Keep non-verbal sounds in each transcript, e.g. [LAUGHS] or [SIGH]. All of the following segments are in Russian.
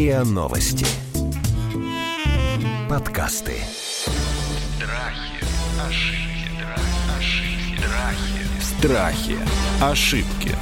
РИА Новости. Подкасты. Страхи, ошибки, ошибки, Страхи. Ошибки.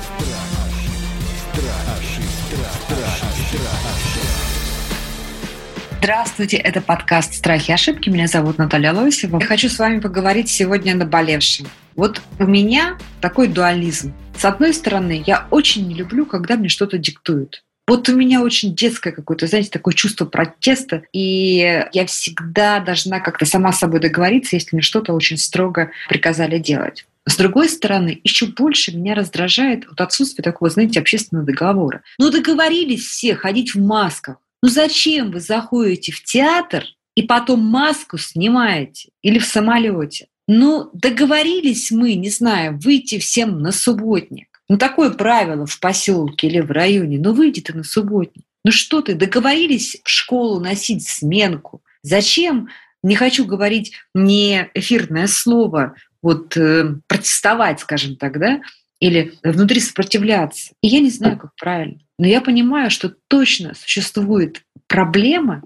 Здравствуйте, это подкаст «Страхи и ошибки». Меня зовут Наталья Лосева. Я хочу с вами поговорить сегодня о наболевшем. Вот у меня такой дуализм. С одной стороны, я очень не люблю, когда мне что-то диктуют. Вот у меня очень детское какое-то, знаете, такое чувство протеста, и я всегда должна как-то сама с собой договориться, если мне что-то очень строго приказали делать. С другой стороны, еще больше меня раздражает вот отсутствие такого, знаете, общественного договора. Ну, договорились все ходить в масках. Ну, зачем вы заходите в театр и потом маску снимаете? Или в самолете? Ну, договорились мы, не знаю, выйти всем на субботник. Ну, такое правило в поселке или в районе. Ну, выйди ты на субботник. Ну что ты, договорились в школу носить сменку. Зачем, не хочу говорить не эфирное слово, вот э, протестовать, скажем так, да, или внутри сопротивляться. И я не знаю, как правильно. Но я понимаю, что точно существует проблема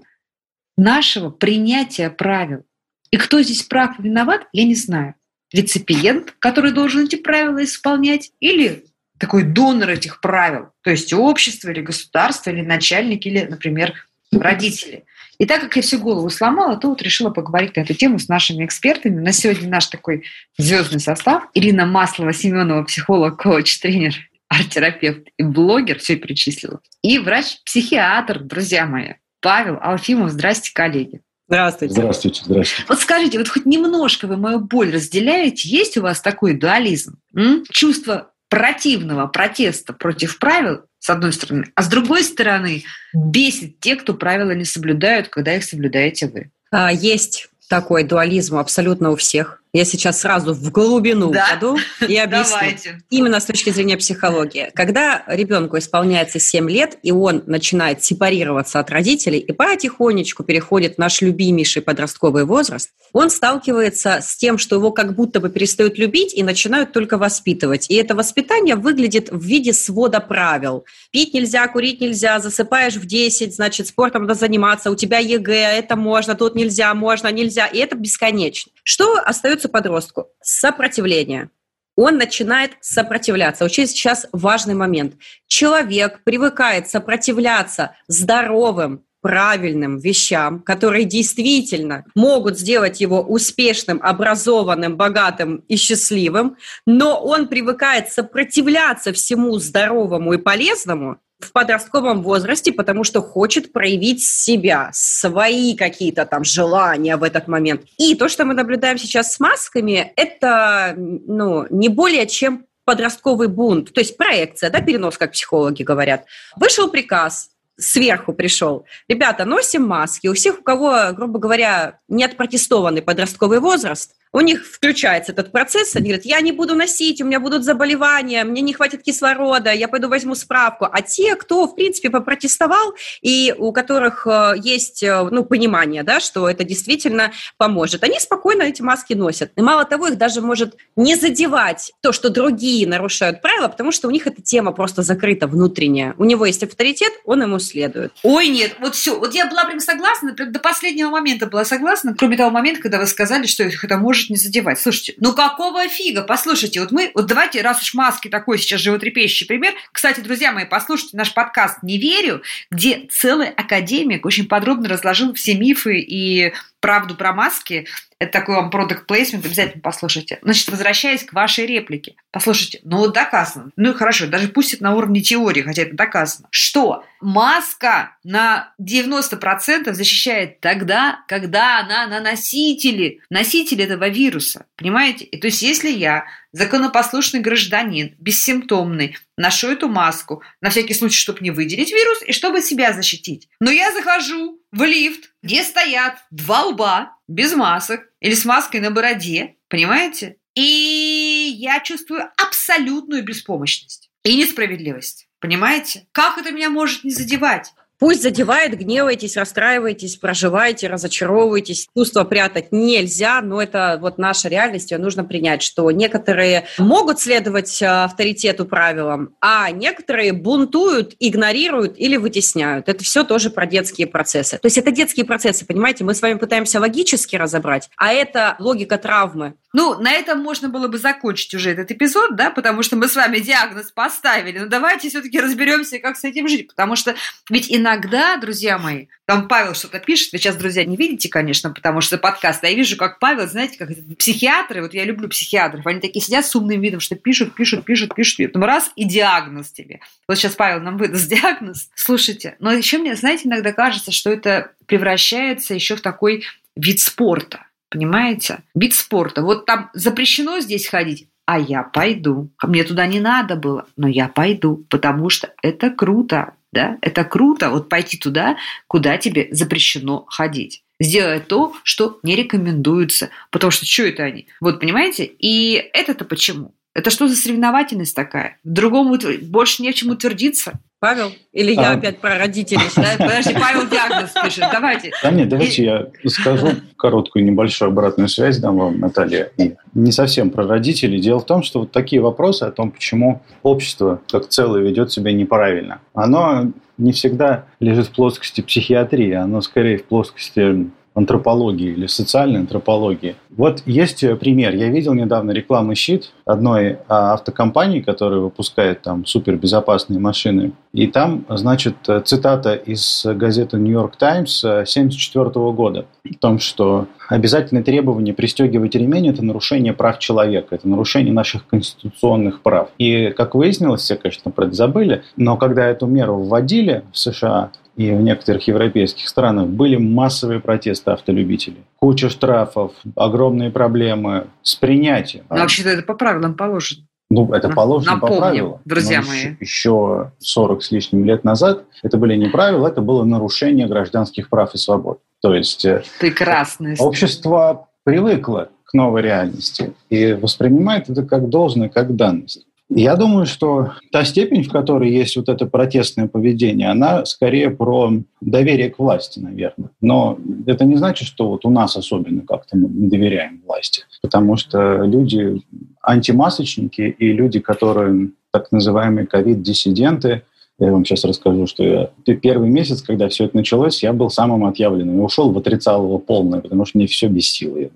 нашего принятия правил. И кто здесь прав и виноват, я не знаю. Реципиент, который должен эти правила исполнять, или такой донор этих правил, то есть общество или государство, или начальник, или, например, родители. И так как я всю голову сломала, то вот решила поговорить на эту тему с нашими экспертами. На сегодня наш такой звездный состав. Ирина Маслова, Семенова, психолог, коуч, тренер, арт-терапевт и блогер, все перечислила. И врач-психиатр, друзья мои, Павел Алфимов. Здрасте, коллеги. Здравствуйте. Здравствуйте, здравствуйте. Вот скажите, вот хоть немножко вы мою боль разделяете? Есть у вас такой дуализм? М? Чувство противного протеста против правил, с одной стороны, а с другой стороны, бесит те, кто правила не соблюдают, когда их соблюдаете вы. А, есть такой дуализм абсолютно у всех. Я сейчас сразу в глубину Да? впаду и [LAUGHS] объясню. Давайте. Именно с точки зрения психологии. Когда ребенку исполняется 7 лет, и он начинает сепарироваться от родителей и потихонечку переходит в наш любимейший подростковый возраст, он сталкивается с тем, что его как будто бы перестают любить и начинают только воспитывать. И это воспитание выглядит в виде свода правил. Пить нельзя, курить нельзя, засыпаешь в 10, значит, спортом надо заниматься, у тебя ЕГЭ, это можно, тут нельзя, можно, нельзя. И это бесконечно. Что остается подростку? Сопротивление он начинает сопротивляться. Очень сейчас важный момент. Человек привыкает сопротивляться здоровым, правильным вещам, которые действительно могут сделать его успешным, образованным, богатым и счастливым, но он привыкает сопротивляться всему здоровому и полезному, в подростковом возрасте, потому что хочет проявить себя, свои какие-то там желания в этот момент. И то, что мы наблюдаем сейчас с масками, это ну, не более чем подростковый бунт, то есть проекция, да, перенос, как психологи говорят. Вышел приказ, сверху пришел. Ребята, носим маски. У всех, у кого, грубо говоря, не отпротестованный подростковый возраст, у них включается этот процесс, они говорят, я не буду носить, у меня будут заболевания, мне не хватит кислорода, я пойду возьму справку. А те, кто, в принципе, попротестовал, и у которых э, есть э, ну, понимание, да, что это действительно поможет, они спокойно эти маски носят. И мало того, их даже может не задевать то, что другие нарушают правила, потому что у них эта тема просто закрыта внутренняя. У него есть авторитет, он ему следует. Ой, нет, вот все. Вот я была прям согласна, до последнего момента была согласна, кроме того момента, когда вы сказали, что их это может не задевать. Слушайте, ну какого фига? Послушайте, вот мы, вот давайте, раз уж маски такой сейчас животрепещущий пример. Кстати, друзья мои, послушайте наш подкаст «Не верю», где целый академик очень подробно разложил все мифы и правду про маски. Это такой вам продукт плейсмент, обязательно послушайте. Значит, возвращаясь к вашей реплике. Послушайте, ну вот доказано. Ну и хорошо, даже пусть это на уровне теории, хотя это доказано. Что маска на 90% защищает тогда, когда она на носителе, носителе этого вируса. Понимаете? И то есть если я законопослушный гражданин, бессимптомный, ношу эту маску на всякий случай, чтобы не выделить вирус и чтобы себя защитить. Но я захожу в лифт, где стоят два лба без масок или с маской на бороде, понимаете? И я чувствую абсолютную беспомощность и несправедливость. Понимаете? Как это меня может не задевать? Пусть задевает, гневаетесь, расстраиваетесь, проживаете, разочаровываетесь. Чувства прятать нельзя, но это вот наша реальность, ее нужно принять, что некоторые могут следовать э, авторитету, правилам, а некоторые бунтуют, игнорируют или вытесняют. Это все тоже про детские процессы. То есть это детские процессы, понимаете? Мы с вами пытаемся логически разобрать, а это логика травмы. Ну, на этом можно было бы закончить уже этот эпизод, да, потому что мы с вами диагноз поставили. Но давайте все-таки разберемся, как с этим жить. Потому что ведь иногда, друзья мои, там Павел что-то пишет, вы сейчас, друзья, не видите, конечно, потому что подкаст, а я вижу, как Павел, знаете, как психиатры, вот я люблю психиатров, они такие сидят с умным видом, что пишут, пишут, пишут, пишут, и потом раз, и диагноз тебе. Вот сейчас Павел нам выдаст [LAUGHS] диагноз. Слушайте, но еще мне, знаете, иногда кажется, что это превращается еще в такой вид спорта Понимаете? Вид спорта. Вот там запрещено здесь ходить, а я пойду. Мне туда не надо было, но я пойду, потому что это круто. Да? Это круто вот пойти туда, куда тебе запрещено ходить сделать то, что не рекомендуется. Потому что что это они? Вот, понимаете? И это-то почему? Это что за соревновательность такая? Другому больше не в чем утвердиться. Павел? Или я а... опять про родителей? [LAUGHS] Подожди, Павел диагноз пишет. Давайте. Да нет, давайте я скажу короткую небольшую обратную связь дам вам, Наталья. И не совсем про родителей. Дело в том, что вот такие вопросы о том, почему общество как целое ведет себя неправильно, оно не всегда лежит в плоскости психиатрии, оно скорее в плоскости антропологии или социальной антропологии. Вот есть э, пример. Я видел недавно рекламный щит одной а, автокомпании, которая выпускает там супербезопасные машины. И там, значит, э, цитата из газеты New York Times 1974 э, года о том, что обязательное требование пристегивать ремень – это нарушение прав человека, это нарушение наших конституционных прав. И, как выяснилось, все, конечно, про это забыли, но когда эту меру вводили в США, и в некоторых европейских странах были массовые протесты автолюбителей. Куча штрафов, огромные проблемы с принятием. Но вообще-то это по правилам положено. Ну, это положено Напомним, по правилам. друзья но мои. Еще 40 с лишним лет назад это были не правила, это было нарушение гражданских прав и свобод. То есть э, Прекрасно. общество привыкло к новой реальности и воспринимает это как должное, как данность. Я думаю, что та степень, в которой есть вот это протестное поведение, она скорее про доверие к власти, наверное. Но это не значит, что вот у нас особенно как-то мы не доверяем власти, потому что люди антимасочники и люди, которые так называемые ковид-диссиденты, я вам сейчас расскажу, что я первый месяц, когда все это началось, я был самым отъявленным. Я ушел в отрицалово полное, потому что мне все бесило. Я,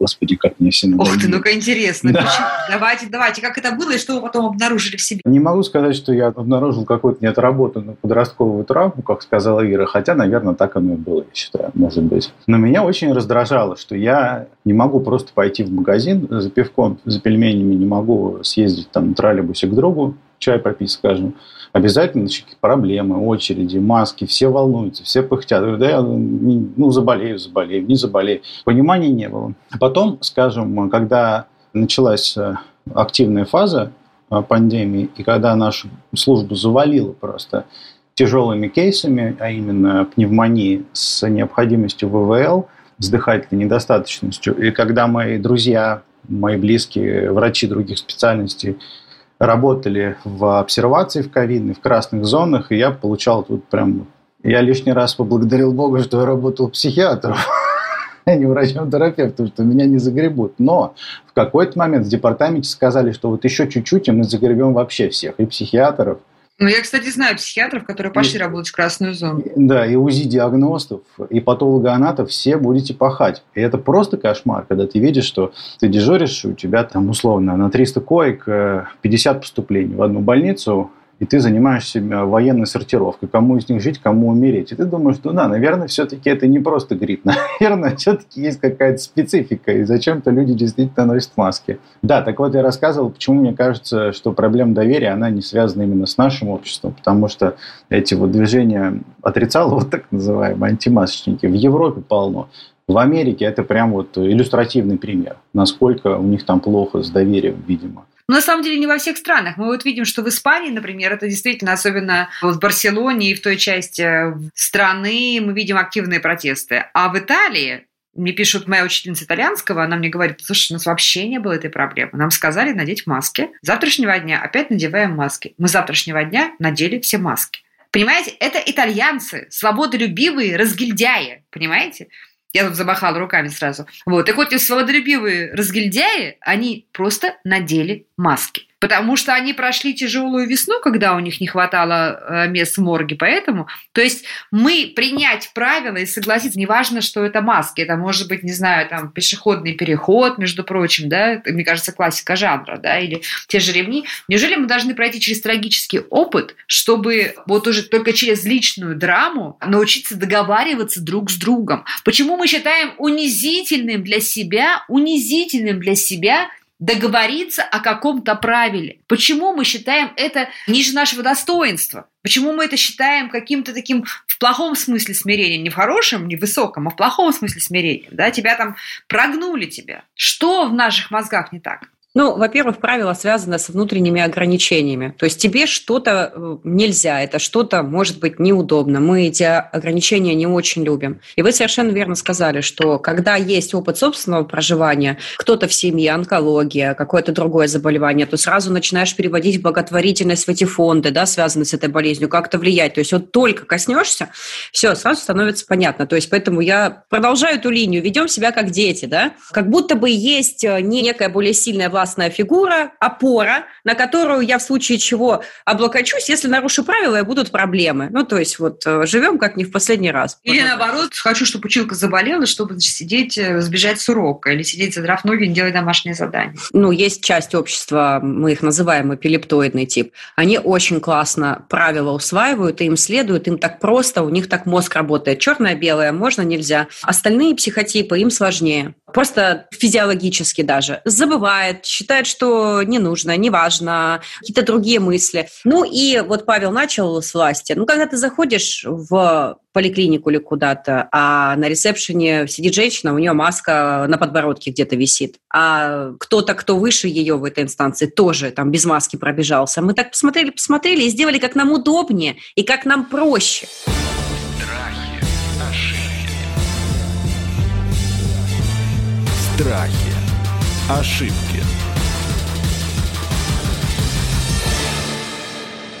господи, как мне все надоело. Ох ты, ну-ка интересно. Да. Давайте, давайте, как это было и что вы потом обнаружили в себе? Не могу сказать, что я обнаружил какую-то неотработанную подростковую травму, как сказала Ира, хотя, наверное, так оно и было, я считаю, может быть. Но меня очень раздражало, что я не могу просто пойти в магазин за пивком, за пельменями, не могу съездить там на троллейбусе к другу, чай попить, скажем обязательно значит, проблемы, очереди, маски, все волнуются, все пыхтят. Да я ну, заболею, заболею, не заболею. Понимания не было. Потом, скажем, когда началась э, активная фаза э, пандемии, и когда нашу службу завалило просто тяжелыми кейсами, а именно пневмонии с необходимостью ВВЛ, с дыхательной недостаточностью, и когда мои друзья, мои близкие, врачи других специальностей работали в обсервации в ковидной, в красных зонах, и я получал тут прям... Я лишний раз поблагодарил Бога, что я работал психиатром, [LAUGHS] а не врачом-терапевтом, что меня не загребут. Но в какой-то момент в департаменте сказали, что вот еще чуть-чуть, и мы загребем вообще всех, и психиатров, ну, я, кстати, знаю психиатров, которые пошли и, работать в красную зону. Да, и УЗИ-диагностов, и патологоанатов все будете пахать. И это просто кошмар, когда ты видишь, что ты дежуришь, у тебя там условно на 300 коек 50 э, поступлений в одну больницу, и ты занимаешься э, военной сортировкой, кому из них жить, кому умереть. И ты думаешь, ну да, наверное, все-таки это не просто грипп, [LAUGHS] наверное, все-таки есть какая-то специфика, и зачем-то люди действительно носят маски. Да, так вот я рассказывал, почему мне кажется, что проблема доверия, она не связана именно с нашим обществом, потому что эти вот движения отрицало, [LAUGHS] вот так называемые антимасочники, в Европе полно. В Америке это прям вот иллюстративный пример, насколько у них там плохо с доверием, видимо. Но на самом деле не во всех странах. Мы вот видим, что в Испании, например, это действительно, особенно вот в Барселоне и в той части страны, мы видим активные протесты. А в Италии мне пишут моя учительница итальянского, она мне говорит, слушай, у нас вообще не было этой проблемы. Нам сказали надеть маски. С завтрашнего дня опять надеваем маски. Мы с завтрашнего дня надели все маски. Понимаете, это итальянцы, свободолюбивые разгильдяи, понимаете? Я тут замахала руками сразу. Вот. Так вот, эти свободолюбивые разгильдяи, они просто надели маски потому что они прошли тяжелую весну, когда у них не хватало э, мест в морге, поэтому, то есть мы принять правила и согласиться, неважно, что это маски, это может быть, не знаю, там, пешеходный переход, между прочим, да, это, мне кажется, классика жанра, да, или те же ремни. Неужели мы должны пройти через трагический опыт, чтобы вот уже только через личную драму научиться договариваться друг с другом? Почему мы считаем унизительным для себя, унизительным для себя договориться о каком-то правиле. Почему мы считаем это ниже нашего достоинства? Почему мы это считаем каким-то таким в плохом смысле смирением, не в хорошем, не в высоком, а в плохом смысле смирением? Да? Тебя там прогнули тебя. Что в наших мозгах не так? Ну, во-первых, правило связано с внутренними ограничениями. То есть тебе что-то э, нельзя, это что-то может быть неудобно. Мы эти ограничения не очень любим. И вы совершенно верно сказали, что когда есть опыт собственного проживания, кто-то в семье, онкология, какое-то другое заболевание, то сразу начинаешь переводить благотворительность в эти фонды, да, связанные с этой болезнью, как-то влиять. То есть вот только коснешься, все, сразу становится понятно. То есть поэтому я продолжаю эту линию, ведем себя как дети, да, как будто бы есть э, некая более сильная классная фигура, опора, на которую я в случае чего облокочусь, если нарушу правила, и будут проблемы. Ну, то есть вот э, живем как не в последний раз. Или наоборот, хочу, чтобы училка заболела, чтобы сидеть, э, сбежать с урока, или сидеть, задрав ноги, не делать домашнее задание. Ну, есть часть общества, мы их называем эпилептоидный тип. Они очень классно правила усваивают, и им следуют, им так просто, у них так мозг работает. Черное-белое можно, нельзя. Остальные психотипы им сложнее. Просто физиологически даже. Забывает, считает, что не нужно, не важно, какие-то другие мысли. Ну и вот Павел начал с власти. Ну, когда ты заходишь в поликлинику или куда-то, а на ресепшене сидит женщина, у нее маска на подбородке где-то висит, а кто-то, кто выше ее в этой инстанции, тоже там без маски пробежался. Мы так посмотрели, посмотрели и сделали, как нам удобнее и как нам проще. Страхи, Страхи. Ошибки.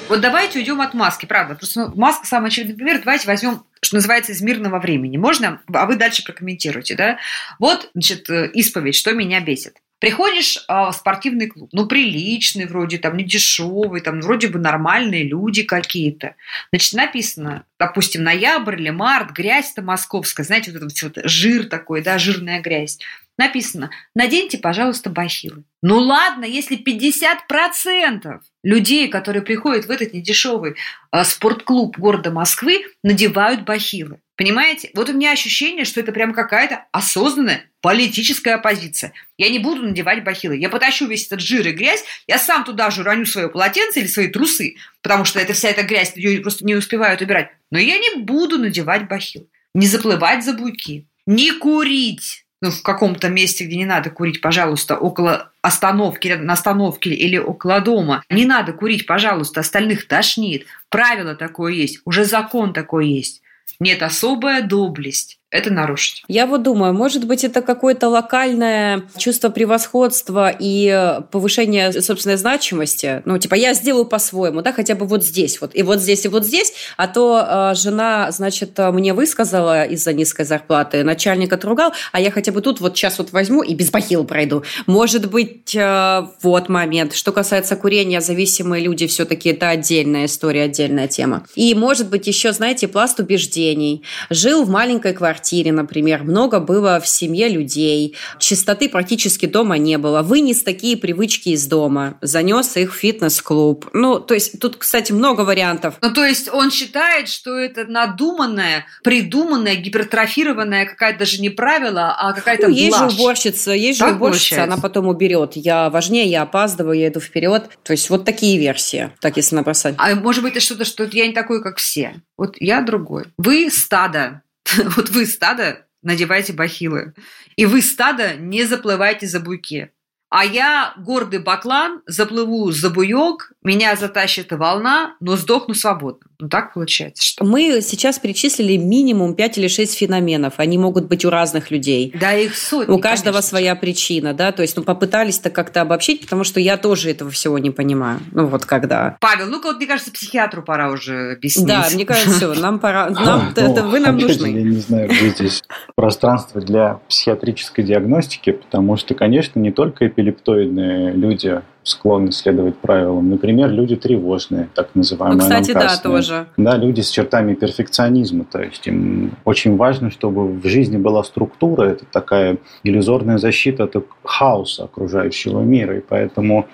Вот давайте уйдем от маски, правда. Просто ну, маска самый очевидный пример. Давайте возьмем, что называется, из мирного времени. Можно? А вы дальше прокомментируете, да? Вот, значит, э, исповедь, что меня бесит. Приходишь а, в спортивный клуб, ну, приличный вроде, там, не дешевый, там, вроде бы нормальные люди какие-то. Значит, написано, допустим, ноябрь или март, грязь-то московская, знаете, вот этот вот жир такой, да, жирная грязь. Написано, наденьте, пожалуйста, бахилы. Ну ладно, если 50% людей, которые приходят в этот недешевый э, спортклуб города Москвы, надевают бахилы. Понимаете? Вот у меня ощущение, что это прям какая-то осознанная политическая оппозиция. Я не буду надевать бахилы. Я потащу весь этот жир и грязь, я сам туда же раню свое полотенце или свои трусы, потому что это вся эта грязь, ее просто не успевают убирать. Но я не буду надевать бахилы. Не заплывать за буйки. Не курить ну, в каком-то месте, где не надо курить, пожалуйста, около остановки, на остановке или около дома. Не надо курить, пожалуйста, остальных тошнит. Правило такое есть, уже закон такой есть. Нет, особая доблесть это нарушить. Я вот думаю, может быть, это какое-то локальное чувство превосходства и повышение собственной значимости. Ну, типа, я сделаю по-своему, да, хотя бы вот здесь, вот, и вот здесь, и вот здесь. А то э, жена, значит, мне высказала из-за низкой зарплаты, начальник отругал, а я хотя бы тут вот сейчас вот возьму и без бахил пройду. Может быть, э, вот момент. Что касается курения, зависимые люди все-таки это отдельная история, отдельная тема. И, может быть, еще, знаете, пласт убеждений. Жил в маленькой квартире, квартире, например, много было в семье людей, чистоты практически дома не было, вынес такие привычки из дома, занес их в фитнес-клуб. Ну, то есть тут, кстати, много вариантов. Ну, то есть он считает, что это надуманная, придуманная, гипертрофированная какая-то даже не правило, а какая-то ну, есть же уборщица, есть так же уборщица, получается? она потом уберет. Я важнее, я опаздываю, я иду вперед. То есть вот такие версии, так если набросать. А может быть, это что-то, что я не такой, как все. Вот я другой. Вы стадо. [LAUGHS] Вот вы стадо надевайте бахилы. И вы стадо не заплывайте за буйки. А я, гордый баклан, заплыву за буек меня затащит волна, но сдохну свободно. Ну так получается, что... Мы сейчас перечислили минимум 5 или 6 феноменов. Они могут быть у разных людей. Да, их сотни, У каждого конечно. своя причина, да, то есть, ну, попытались-то как-то обобщить, потому что я тоже этого всего не понимаю. Ну, вот когда. Павел, ну-ка, вот, мне кажется, психиатру пора уже объяснить. Да, мне кажется, все, нам пора, нам, это вы нам нужны. Я не знаю, где здесь пространство для психиатрической диагностики, потому что, конечно, не только эпилептоидные люди склонны следовать правилам. Например, люди тревожные, так Ну, называемые кстати, да, тоже. Да, люди с чертами перфекционизма. То есть им очень важно, чтобы в жизни была структура. Это такая иллюзорная защита от хаоса окружающего мира. И поэтому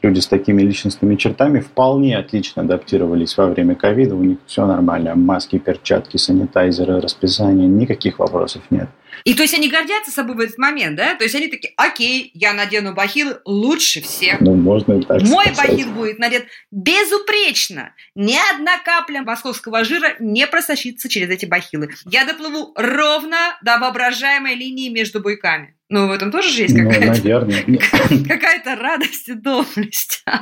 люди с такими личностными чертами вполне отлично адаптировались во время ковида. У них все нормально. Маски, перчатки, санитайзеры, расписание. Никаких вопросов нет. И то есть они гордятся собой в этот момент, да? То есть они такие, окей, я надену бахилы лучше всех. Ну, можно и так Мой сказать. бахил будет надет безупречно. Ни одна капля московского жира не просочится через эти бахилы. Я доплыву ровно до воображаемой линии между буйками. Ну, в этом тоже же есть Ну, какая-то. Нет. [LAUGHS] какая-то радость и доблесть. [LAUGHS]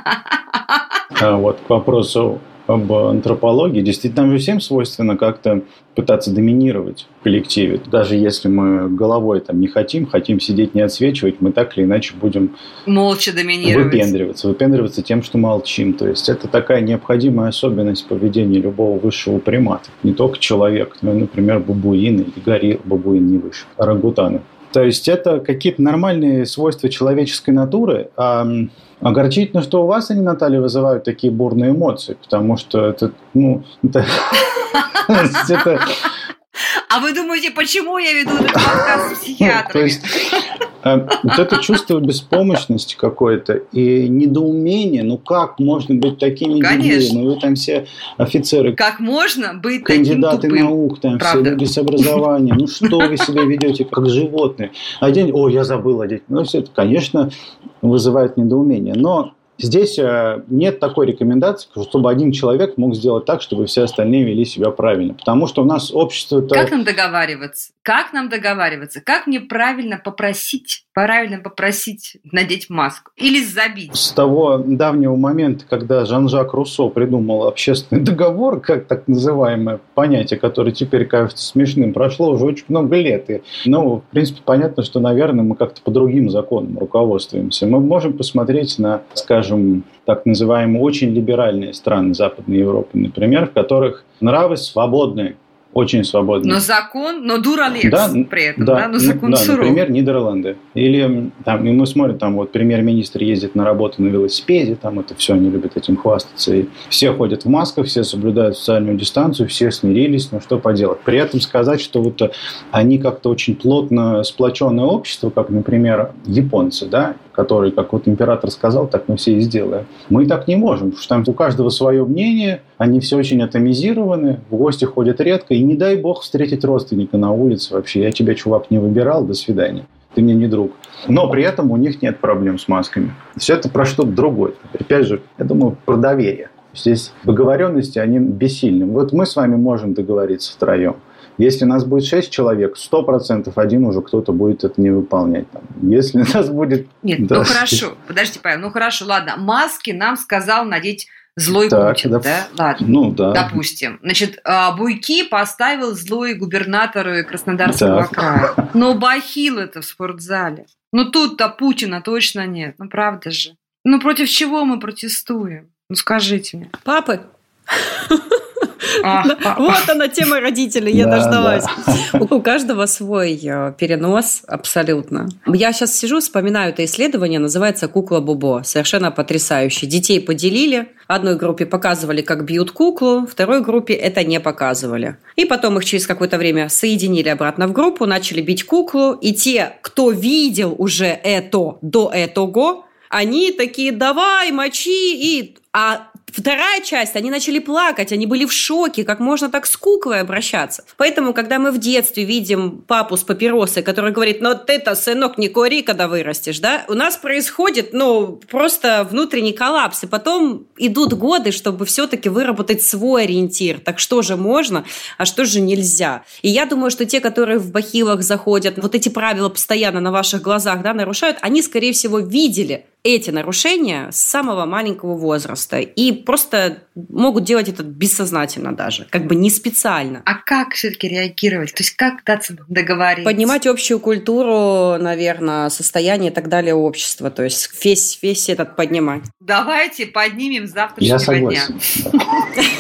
А вот к вопросу об антропологии, действительно, нам же всем свойственно как-то пытаться доминировать в коллективе. Даже если мы головой там не хотим, хотим сидеть не отсвечивать, мы так или иначе будем Молча доминировать. выпендриваться. Выпендриваться тем, что молчим. То есть это такая необходимая особенность поведения любого высшего примата. Не только человек, но, например, бабуины или горилл, бабуин не выше, орангутаны. То есть это какие-то нормальные свойства человеческой натуры. А огорчительно, что у вас они, Наталья, вызывают такие бурные эмоции, потому что это, ну, это, [LAUGHS] А вы думаете, почему я веду этот подкаст с психиатрами? Э, вот это чувство беспомощности какое-то и недоумение, ну как можно быть такими Конечно. дебилами? Ну вы там все офицеры, Как можно быть таким кандидаты тупым? наук, там Правда. все люди с образованием. Ну что вы себя ведете как животные? Один, о, я забыл одеть. Ну все это, конечно, вызывает недоумение. Но Здесь э, нет такой рекомендации, чтобы один человек мог сделать так, чтобы все остальные вели себя правильно. Потому что у нас общество... Как нам договариваться? Как нам договариваться? Как мне правильно попросить, правильно попросить надеть маску? Или забить? С того давнего момента, когда Жан-Жак Руссо придумал общественный [LAUGHS] договор, как так называемое понятие, которое теперь кажется смешным, прошло уже очень много лет. И, ну, в принципе, понятно, что, наверное, мы как-то по другим законам руководствуемся. Мы можем посмотреть на, скажем, так называемые очень либеральные страны Западной Европы, например, в которых нравы свободные, очень свободные. Но закон, но дуралекс Да, при этом, да, но ну, закон да, суров. например, Нидерланды. Или там, и мы смотрим, там вот премьер-министр ездит на работу на велосипеде, там это все, они любят этим хвастаться. И все ходят в масках, все соблюдают социальную дистанцию, все смирились, ну что поделать. При этом сказать, что вот э, они как-то очень плотно сплоченное общество, как, например, японцы, да, которые, как вот император сказал, так мы все и сделаем. Мы так не можем, потому что там у каждого свое мнение, они все очень атомизированы, в гости ходят редко, и не дай бог встретить родственника на улице вообще. Я тебя, чувак, не выбирал, до свидания. Ты мне не друг. Но при этом у них нет проблем с масками. Все это про что-то другое. Опять же, я думаю, про доверие. Здесь договоренности, они бессильны. Вот мы с вами можем договориться втроем. Если нас будет 6 человек, 100% один уже кто-то будет это не выполнять. Там. Если нас будет... [LAUGHS] Нет, Да. ну хорошо, подождите, Павел, ну хорошо, ладно, маски нам сказал надеть злой Так, Путин, да. да? Ладно. Ну да. Допустим. Значит, а, буйки поставил злой губернатор Краснодарского Так. края. Но бахил это в спортзале. Ну тут-то Путина точно нет. Ну правда же. Ну против чего мы протестуем? Ну скажите мне. Да, папа. [LAUGHS] Вот она тема родителей, я Да, дождалась. У у каждого свой э, перенос, абсолютно. Я сейчас сижу, вспоминаю это исследование, называется «Кукла Бубо». Совершенно потрясающе. Детей поделили, одной группе показывали, как бьют куклу, второй группе это не показывали. И потом их через какое-то время соединили обратно в группу, начали бить куклу, и те, кто видел уже это до этого, они такие, давай, мочи, и... А вторая часть, они начали плакать, они были в шоке, как можно так с куклой обращаться. Поэтому, когда мы в детстве видим папу с папиросой, который говорит, ну ты-то, сынок, не кури, когда вырастешь, да, у нас происходит, ну, просто внутренний коллапс, и потом идут годы, чтобы все-таки выработать свой ориентир. Так что же можно, а что же нельзя? И я думаю, что те, которые в бахилах заходят, вот эти правила постоянно на ваших глазах, да, нарушают, они, скорее всего, видели эти нарушения с самого маленького возраста и просто могут делать это бессознательно даже, как бы не специально. А как все-таки реагировать? То есть как даться договориться? Поднимать общую культуру, наверное, состояние и так далее общества, то есть весь, весь этот поднимать. Давайте поднимем завтрашнего Я согласен. [LAUGHS]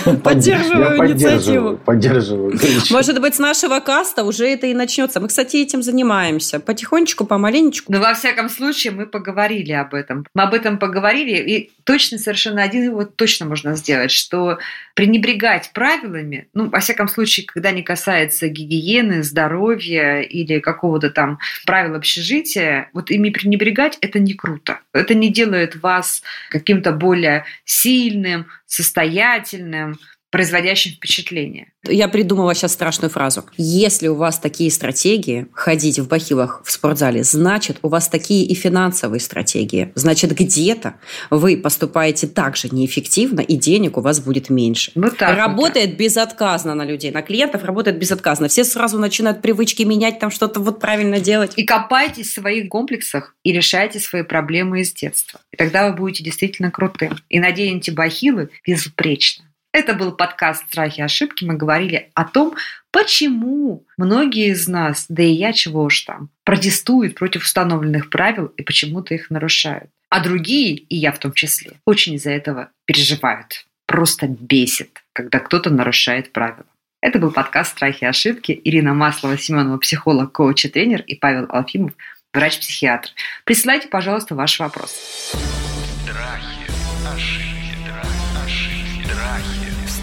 дня. Поддерживаю инициативу. Поддерживаю. поддерживаю. Может быть, с нашего каста уже это и начнется. Мы, кстати, этим занимаемся. Потихонечку, помаленечку. Но во всяком случае мы поговорили об этом. Мы об этом поговорили, и точно совершенно один вот точно можно сделать, что пренебрегать правилами, ну, во всяком случае, когда не касается гигиены, здоровья или какого-то там правил общежития, вот ими пренебрегать – это не круто. Это не делает вас каким-то более сильным, состоятельным, производящим впечатление. Я придумала сейчас страшную фразу. Если у вас такие стратегии, ходить в бахилах в спортзале, значит, у вас такие и финансовые стратегии. Значит, где-то вы поступаете так же неэффективно, и денег у вас будет меньше. Вот так вот. работает безотказно на людей, на клиентов работает безотказно. Все сразу начинают привычки менять, там что-то вот правильно делать. И копайтесь в своих комплексах и решайте свои проблемы из детства. И тогда вы будете действительно крутым. И наденете бахилы безупречно. Это был подкаст «Страхи и ошибки». Мы говорили о том, почему многие из нас, да и я чего уж там, протестуют против установленных правил и почему-то их нарушают. А другие, и я в том числе, очень из-за этого переживают. Просто бесит, когда кто-то нарушает правила. Это был подкаст «Страхи и ошибки». Ирина Маслова, Семенова, психолог, коуч и тренер, и Павел Алфимов, врач-психиатр. Присылайте, пожалуйста, ваш вопрос. Страхи, ошибки,